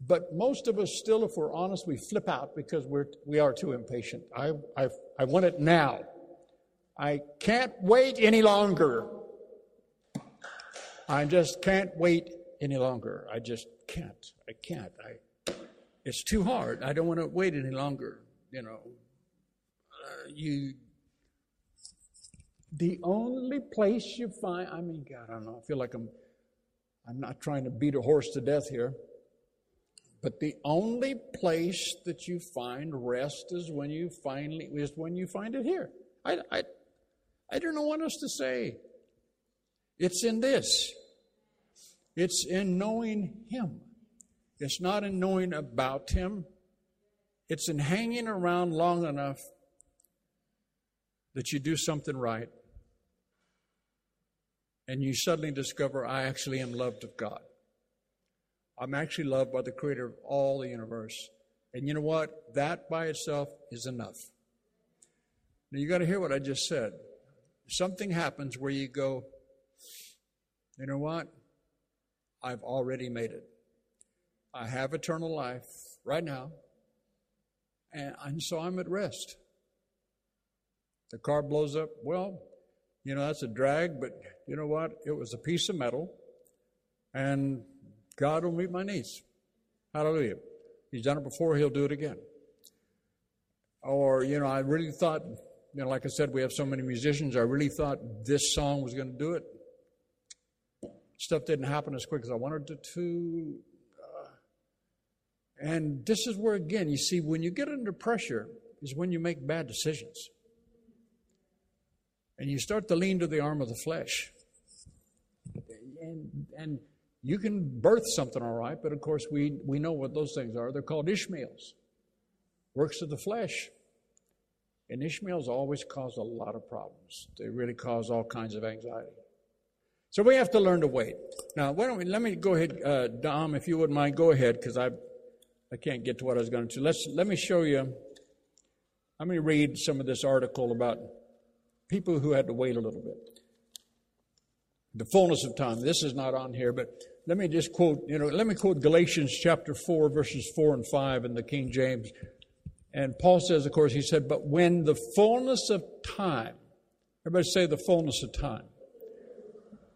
But most of us still, if we're honest, we flip out because we're, we are too impatient. I, I, I want it now. I can't wait any longer. I just can't wait any longer. I just can't. I can't. I, it's too hard. I don't want to wait any longer. You know, uh, you. The only place you find, I mean, God, I don't know. I feel like I'm, I'm not trying to beat a horse to death here. But the only place that you find rest is when you finally is when you find it here. I, I, I don't know what else to say. It's in this. It's in knowing Him. It's not in knowing about Him. It's in hanging around long enough that you do something right and you suddenly discover I actually am loved of God. I'm actually loved by the creator of all the universe. And you know what? That by itself is enough. Now you got to hear what I just said. Something happens where you go, you know what? I've already made it. I have eternal life right now, and, and so I'm at rest. The car blows up. Well, you know, that's a drag, but you know what? It was a piece of metal, and God will meet my needs. Hallelujah. He's done it before, He'll do it again. Or, you know, I really thought, you know, like I said, we have so many musicians, I really thought this song was going to do it. Stuff didn't happen as quick as I wanted it to. Uh, and this is where, again, you see, when you get under pressure, is when you make bad decisions. And you start to lean to the arm of the flesh. And, and you can birth something all right, but of course we, we know what those things are. They're called Ishmaels, works of the flesh. And Ishmaels always cause a lot of problems. They really cause all kinds of anxiety. So we have to learn to wait. Now, why don't we, let me go ahead, uh, Dom, if you wouldn't mind, go ahead, because I, I can't get to what I was going to. Let's, let me show you, let me read some of this article about people who had to wait a little bit the fullness of time. This is not on here, but let me just quote, you know, let me quote Galatians chapter 4, verses 4 and 5 in the King James. And Paul says, of course, he said, but when the fullness of time, everybody say the fullness of time.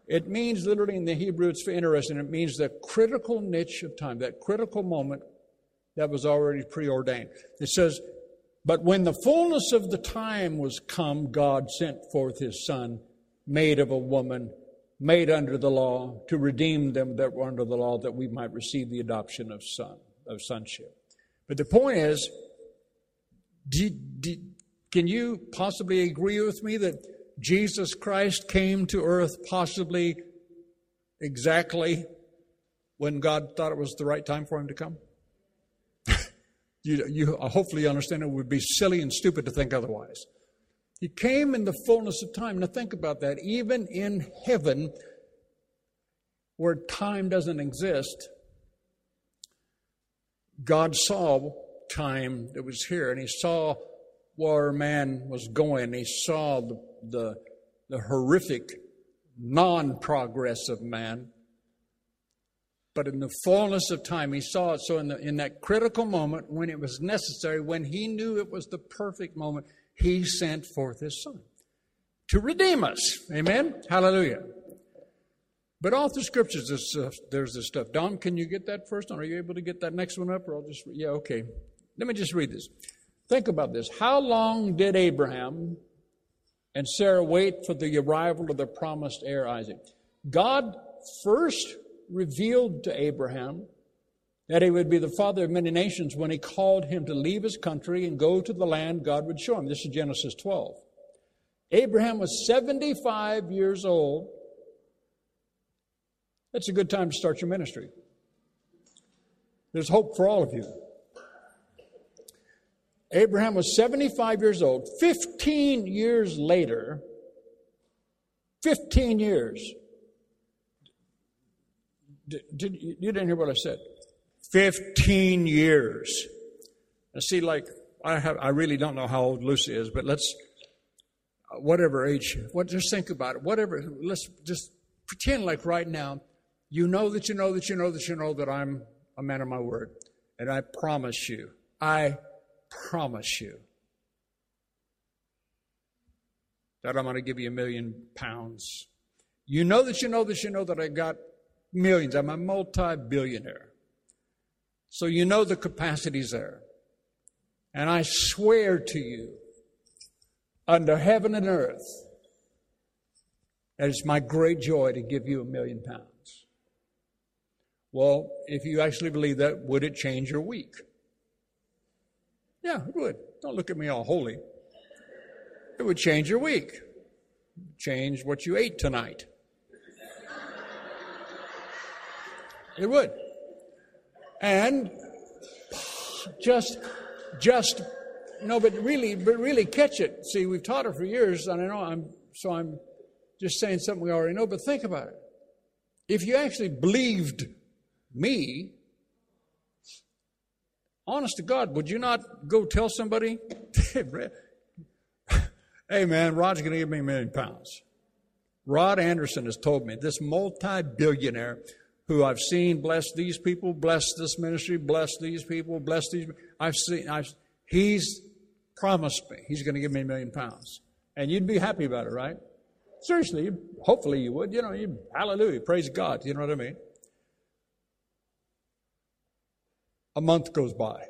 It means literally in the Hebrew, it's for interesting, it means the critical niche of time, that critical moment that was already preordained. It says, But when the fullness of the time was come, God sent forth his Son, made of a woman, made under the law, to redeem them that were under the law, that we might receive the adoption of son, of sonship. But the point is, can you possibly agree with me that Jesus Christ came to earth possibly exactly when God thought it was the right time for him to come? you, you hopefully understand it would be silly and stupid to think otherwise. He came in the fullness of time. Now think about that. Even in heaven, where time doesn't exist, God saw time that was here and he saw where man was going. He saw the, the, the horrific non progress of man. But in the fullness of time, he saw it. So, in, the, in that critical moment, when it was necessary, when he knew it was the perfect moment, he sent forth his son to redeem us. Amen? Hallelujah. But all through scriptures, there's, uh, there's this stuff. Dom, can you get that first one? Are you able to get that next one up? Or I'll just, yeah, okay. Let me just read this. Think about this. How long did Abraham and Sarah wait for the arrival of the promised heir Isaac? God first revealed to Abraham that he would be the father of many nations when he called him to leave his country and go to the land God would show him. This is Genesis 12. Abraham was 75 years old. That's a good time to start your ministry. There's hope for all of you. Abraham was 75 years old. 15 years later, 15 years. Did, did, you didn't hear what I said. 15 years. And see, like, I, have, I really don't know how old Lucy is, but let's, whatever age, what, just think about it. Whatever, let's just pretend like right now, you know that you know that you know that you know that I'm a man of my word. And I promise you, I promise you that I'm going to give you a million pounds. You know that you know that you know that I got millions. I'm a multi billionaire. So you know the capacity's there. And I swear to you, under heaven and earth, that it's my great joy to give you a million pounds. Well, if you actually believe that, would it change your week? Yeah, it would. Don't look at me all holy. It would change your week, change what you ate tonight. It would. And just, just, no, but really, but really catch it. See, we've taught it for years, and I know I'm, so I'm just saying something we already know, but think about it. If you actually believed me, Honest to God, would you not go tell somebody, hey man, Rod's going to give me a million pounds? Rod Anderson has told me, this multi billionaire who I've seen bless these people, bless this ministry, bless these people, bless these. I've seen, I've, he's promised me he's going to give me a million pounds. And you'd be happy about it, right? Seriously, hopefully you would. You know, you, hallelujah, praise God. You know what I mean? A month goes by.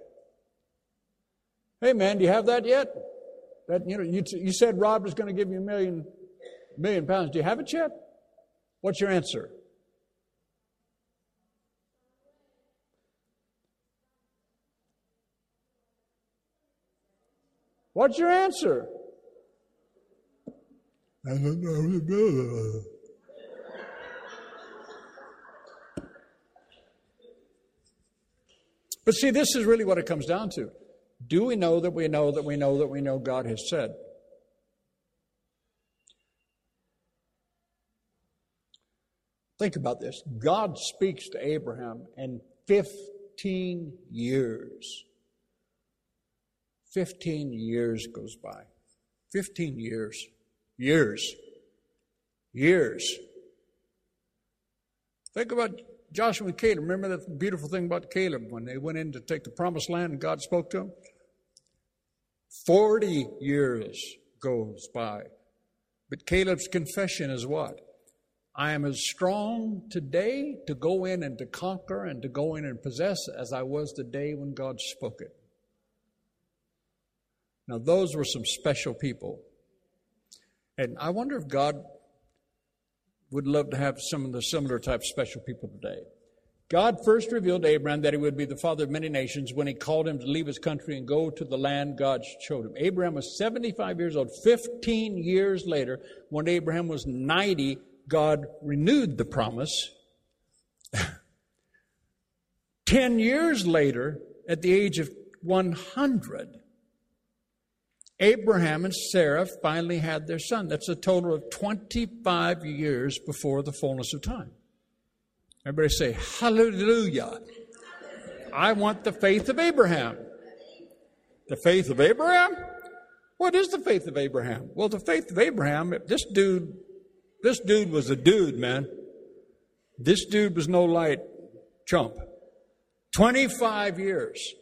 Hey man, do you have that yet? That you know, you, you said Rob was going to give you a million million pounds. Do you have it yet? What's your answer? What's your answer? I don't know. But see, this is really what it comes down to. Do we know that we know that we know that we know God has said? Think about this. God speaks to Abraham, in 15 years, 15 years goes by. 15 years. Years. Years. Think about Joshua and Caleb, remember that beautiful thing about Caleb when they went in to take the promised land and God spoke to him? 40 years goes by. But Caleb's confession is what? I am as strong today to go in and to conquer and to go in and possess as I was the day when God spoke it. Now, those were some special people. And I wonder if God would love to have some of the similar type special people today. God first revealed to Abraham that he would be the father of many nations when he called him to leave his country and go to the land God showed him. Abraham was 75 years old. 15 years later, when Abraham was 90, God renewed the promise. 10 years later, at the age of 100, Abraham and Sarah finally had their son. That's a total of 25 years before the fullness of time. Everybody say, Hallelujah. I want the faith of Abraham. The faith of Abraham? What is the faith of Abraham? Well, the faith of Abraham, this dude, this dude was a dude, man. This dude was no light chump. 25 years.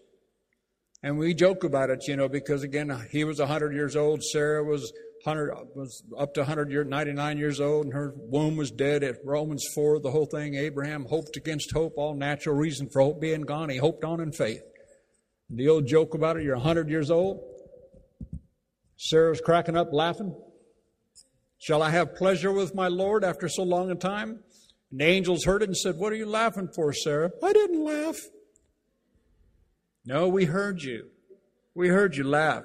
And we joke about it, you know, because again, he was 100 years old, Sarah was 100, was up to 100 year, 99 years old, and her womb was dead at Romans 4, the whole thing. Abraham hoped against hope, all natural reason for hope being gone. He hoped on in faith. The old joke about it, you're 100 years old. Sarah's cracking up, laughing. Shall I have pleasure with my Lord after so long a time? And the angels heard it and said, What are you laughing for, Sarah? I didn't laugh. No, we heard you. We heard you laugh.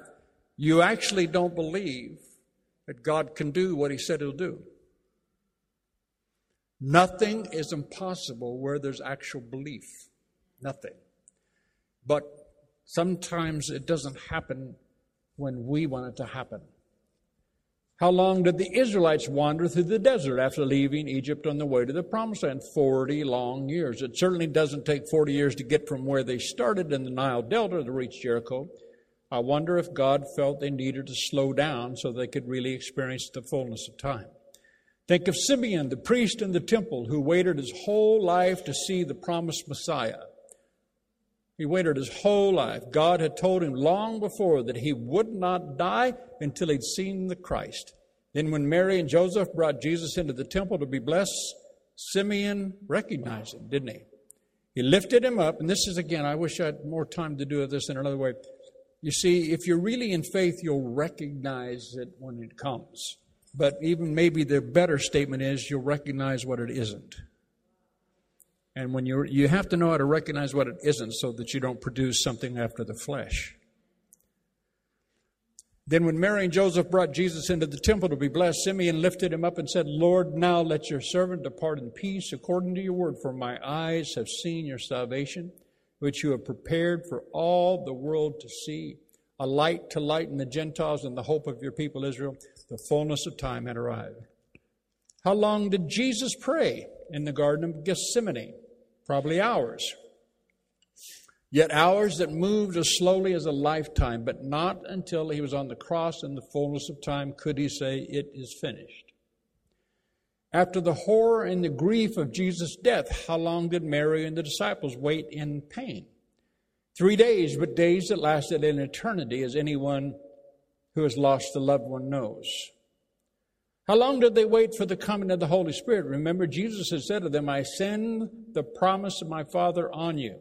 You actually don't believe that God can do what He said He'll do. Nothing is impossible where there's actual belief. Nothing. But sometimes it doesn't happen when we want it to happen. How long did the Israelites wander through the desert after leaving Egypt on the way to the promised land? 40 long years. It certainly doesn't take 40 years to get from where they started in the Nile Delta to reach Jericho. I wonder if God felt they needed to slow down so they could really experience the fullness of time. Think of Simeon, the priest in the temple, who waited his whole life to see the promised Messiah. He waited his whole life. God had told him long before that he would not die until he'd seen the Christ. Then, when Mary and Joseph brought Jesus into the temple to be blessed, Simeon recognized him, didn't he? He lifted him up, and this is again, I wish I had more time to do this in another way. You see, if you're really in faith, you'll recognize it when it comes. But even maybe the better statement is you'll recognize what it isn't. And when you you have to know how to recognize what it isn't so that you don't produce something after the flesh. Then, when Mary and Joseph brought Jesus into the temple to be blessed, Simeon lifted him up and said, Lord, now let your servant depart in peace according to your word, for my eyes have seen your salvation, which you have prepared for all the world to see, a light to lighten the Gentiles and the hope of your people Israel. The fullness of time had arrived. How long did Jesus pray in the Garden of Gethsemane? Probably hours. Yet hours that moved as slowly as a lifetime, but not until he was on the cross in the fullness of time could he say, It is finished. After the horror and the grief of Jesus' death, how long did Mary and the disciples wait in pain? Three days, but days that lasted an eternity, as anyone who has lost a loved one knows. How long did they wait for the coming of the Holy Spirit? Remember, Jesus had said to them, I send the promise of my Father on you.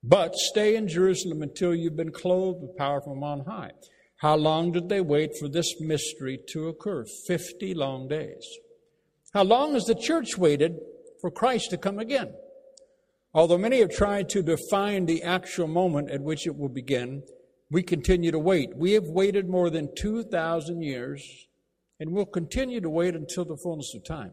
But stay in Jerusalem until you've been clothed with power from on high. How long did they wait for this mystery to occur? 50 long days. How long has the church waited for Christ to come again? Although many have tried to define the actual moment at which it will begin, we continue to wait. We have waited more than 2,000 years and we'll continue to wait until the fullness of time.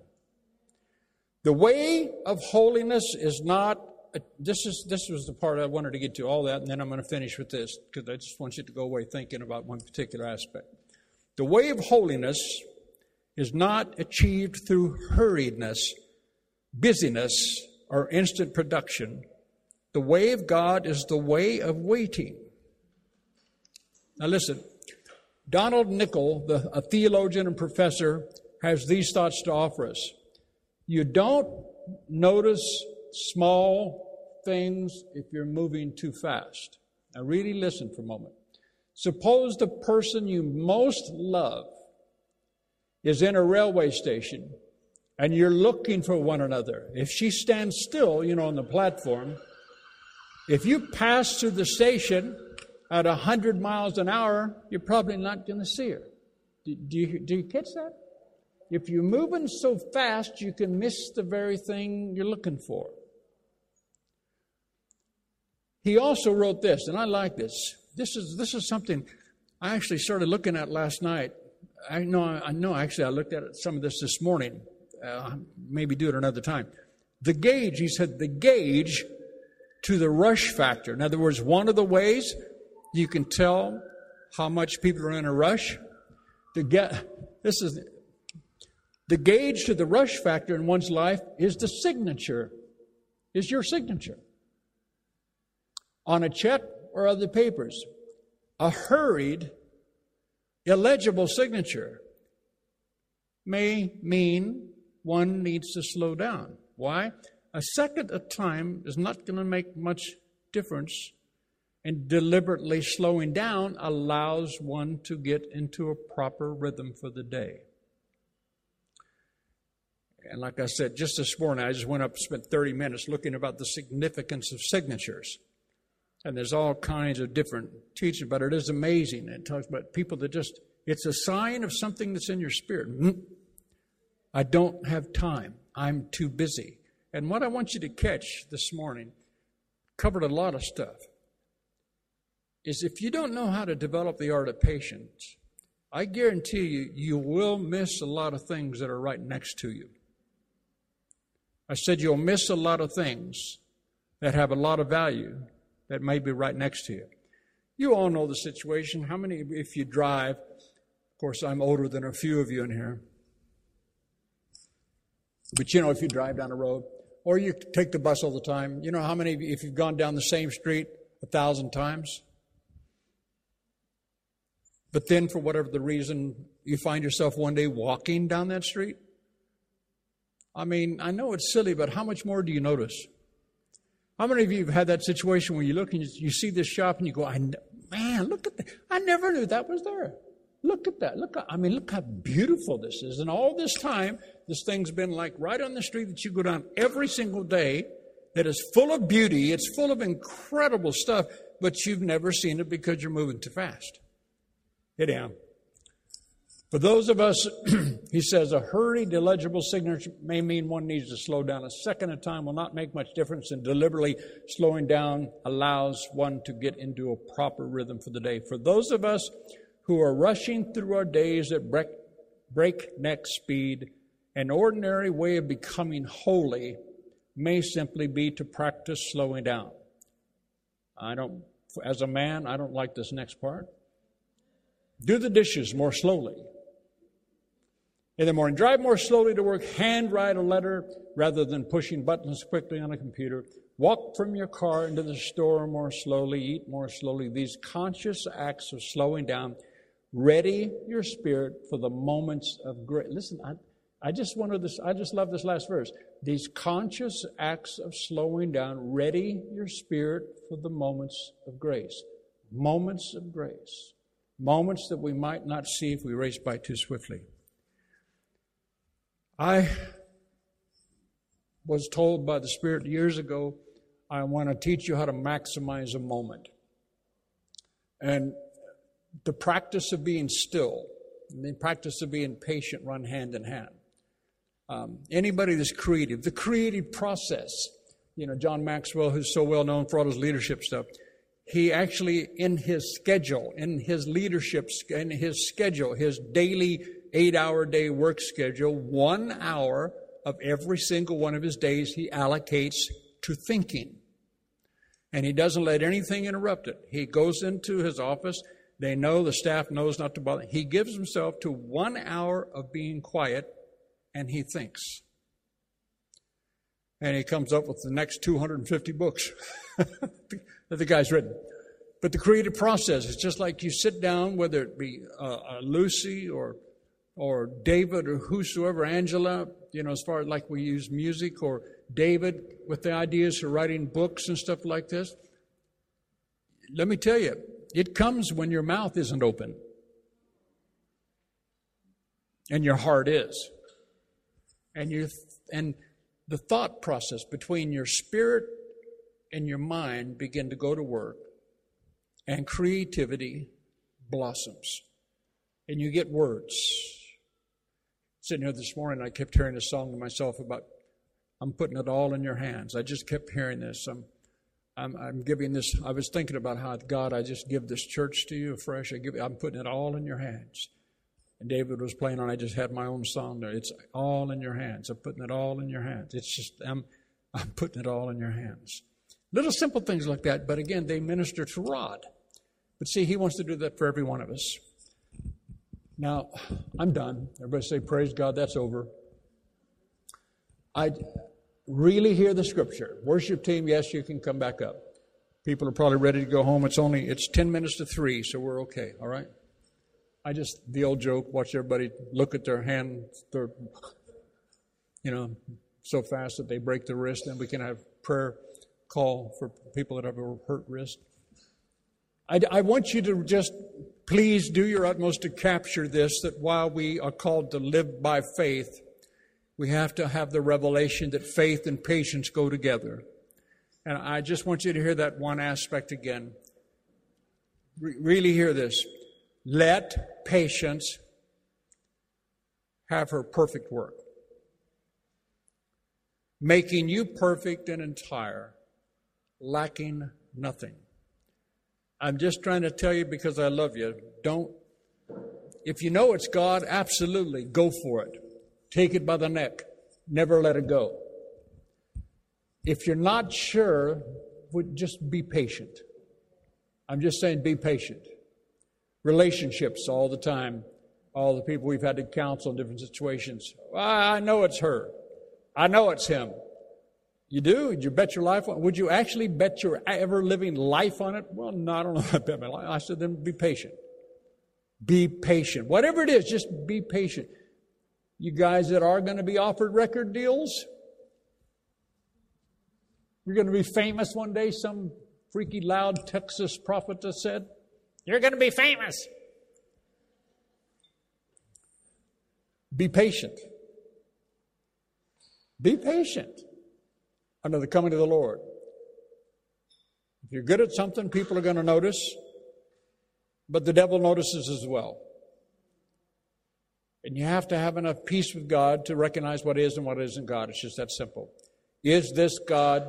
The way of holiness is not. Uh, this is this was the part I wanted to get to all that, and then I'm going to finish with this because I just want you to go away thinking about one particular aspect. The way of holiness is not achieved through hurriedness, busyness, or instant production. The way of God is the way of waiting. Now listen, Donald Nicholl, the, a theologian and professor, has these thoughts to offer us. You don't notice small things if you're moving too fast. Now, really listen for a moment. Suppose the person you most love is in a railway station and you're looking for one another. If she stands still, you know, on the platform, if you pass through the station at 100 miles an hour, you're probably not going to see her. Do, do, you, do you catch that? If you're moving so fast, you can miss the very thing you're looking for. He also wrote this, and I like this. This is, this is something I actually started looking at last night. I know, I know. Actually, I looked at some of this this morning. Uh, maybe do it another time. The gauge. He said the gauge to the rush factor. In other words, one of the ways you can tell how much people are in a rush. To get this is the gauge to the rush factor in one's life is the signature. Is your signature on a check or other papers? A hurried, illegible signature may mean one needs to slow down. Why? A second of time is not going to make much difference, and deliberately slowing down allows one to get into a proper rhythm for the day. And like I said, just this morning, I just went up and spent 30 minutes looking about the significance of signatures. And there's all kinds of different teaching, but it is amazing. It talks about people that just, it's a sign of something that's in your spirit. I don't have time. I'm too busy. And what I want you to catch this morning, covered a lot of stuff, is if you don't know how to develop the art of patience, I guarantee you, you will miss a lot of things that are right next to you. I said you'll miss a lot of things that have a lot of value that may be right next to you. You all know the situation. How many, if you drive, of course, I'm older than a few of you in here. But you know, if you drive down a road, or you take the bus all the time, you know how many, if you've gone down the same street a thousand times? But then, for whatever the reason, you find yourself one day walking down that street? I mean, I know it's silly, but how much more do you notice? How many of you have had that situation where you look and you, see this shop and you go, I, man, look at that. I never knew that was there. Look at that. Look, I mean, look how beautiful this is. And all this time, this thing's been like right on the street that you go down every single day that is full of beauty. It's full of incredible stuff, but you've never seen it because you're moving too fast. For those of us, he says, a hurried, illegible signature may mean one needs to slow down. A second of time will not make much difference, and deliberately slowing down allows one to get into a proper rhythm for the day. For those of us who are rushing through our days at break, breakneck speed, an ordinary way of becoming holy may simply be to practice slowing down. I don't, as a man, I don't like this next part. Do the dishes more slowly in the morning. Drive more slowly to work. Handwrite a letter rather than pushing buttons quickly on a computer. Walk from your car into the store more slowly. Eat more slowly. These conscious acts of slowing down ready your spirit for the moments of grace. Listen, I, I just wanted this, I just love this last verse. These conscious acts of slowing down ready your spirit for the moments of grace. Moments of grace. Moments that we might not see if we race by too swiftly. I was told by the Spirit years ago, I want to teach you how to maximize a moment. And the practice of being still, the practice of being patient run hand in hand. Um, anybody that's creative, the creative process, you know, John Maxwell, who's so well known for all his leadership stuff, he actually, in his schedule, in his leadership, in his schedule, his daily eight hour day work schedule, one hour of every single one of his days he allocates to thinking. And he doesn't let anything interrupt it. He goes into his office. They know, the staff knows not to bother. He gives himself to one hour of being quiet and he thinks. And he comes up with the next 250 books that the guy's written. But the creative process is just like you sit down, whether it be uh, uh, Lucy or or David or whosoever, Angela, you know, as far as like we use music, or David with the ideas for writing books and stuff like this. Let me tell you, it comes when your mouth isn't open and your heart is. And you and the thought process between your spirit and your mind begin to go to work. and creativity blossoms. And you get words. Sitting here this morning, I kept hearing a song to myself about, I'm putting it all in your hands. I just kept hearing this. I'm, I'm, I'm giving this, I was thinking about how, God, I just give this church to you afresh. I give, I'm putting it all in your hands. And David was playing on, I just had my own song there. It's all in your hands. I'm putting it all in your hands. It's just, I'm, I'm putting it all in your hands. Little simple things like that, but again, they minister to Rod. But see, he wants to do that for every one of us. Now, I'm done. Everybody say, Praise God, that's over. I really hear the scripture. Worship team, yes, you can come back up. People are probably ready to go home. It's only it's 10 minutes to 3, so we're okay, all right? I just the old joke, watch everybody look at their hand their you know, so fast that they break the wrist and we can have prayer call for people that have a hurt wrist. I, I want you to just please do your utmost to capture this that while we are called to live by faith, we have to have the revelation that faith and patience go together. And I just want you to hear that one aspect again. Re- really hear this. Let patience have her perfect work, making you perfect and entire, lacking nothing. I'm just trying to tell you because I love you. Don't, if you know it's God, absolutely go for it. Take it by the neck. Never let it go. If you're not sure, would just be patient. I'm just saying be patient. Relationships all the time. All the people we've had to counsel in different situations. I know it's her. I know it's him. You do? You bet your life on it? Would you actually bet your ever living life on it? Well, no, I don't know. I bet my life. I said, then be patient. Be patient. Whatever it is, just be patient. You guys that are going to be offered record deals, you're going to be famous one day, some freaky loud Texas prophetess said. You're going to be famous. Be patient. Be patient under the coming of the Lord. If you're good at something, people are going to notice, but the devil notices as well. And you have to have enough peace with God to recognize what is and what isn't God. It's just that simple. Is this God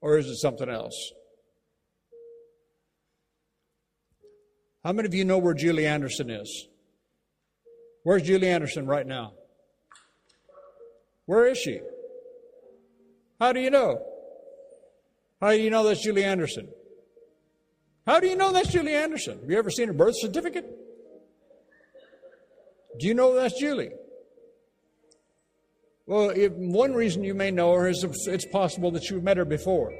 or is it something else? How many of you know where Julie Anderson is? Where's Julie Anderson right now? Where is she? How do you know? How do you know that's Julie Anderson? How do you know that's Julie Anderson? Have you ever seen her birth certificate? Do you know that's Julie? Well, if, one reason you may know her is it's possible that you've met her before.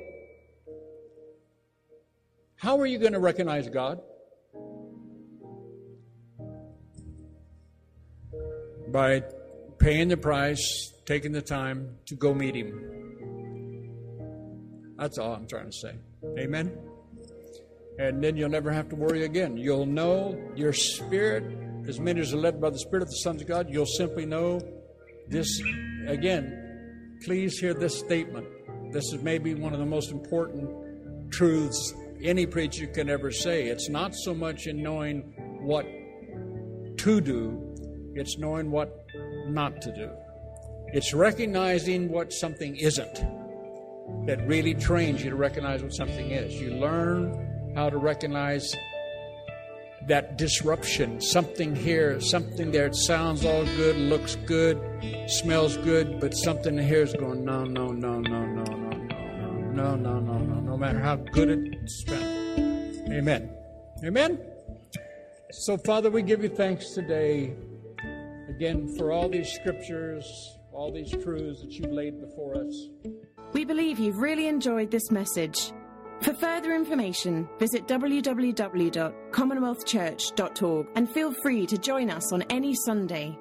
How are you going to recognize God? By paying the price, taking the time to go meet Him. That's all I'm trying to say. Amen? And then you'll never have to worry again. You'll know your spirit, as many as are led by the Spirit of the sons of God, you'll simply know this. Again, please hear this statement. This is maybe one of the most important truths any preacher can ever say. It's not so much in knowing what to do, it's knowing what not to do. It's recognizing what something isn't that really trains you to recognize what something is. You learn how to recognize that disruption, something here, something there. It sounds all good, looks good, smells good, but something here is going, no, no, no, no, no, no, no, no, no, no, no, no No matter how good it's spent. Amen. Amen. So, Father, we give you thanks today again for all these scriptures, all these truths that you've laid before us. We believe you've really enjoyed this message. For further information, visit www.commonwealthchurch.org and feel free to join us on any Sunday.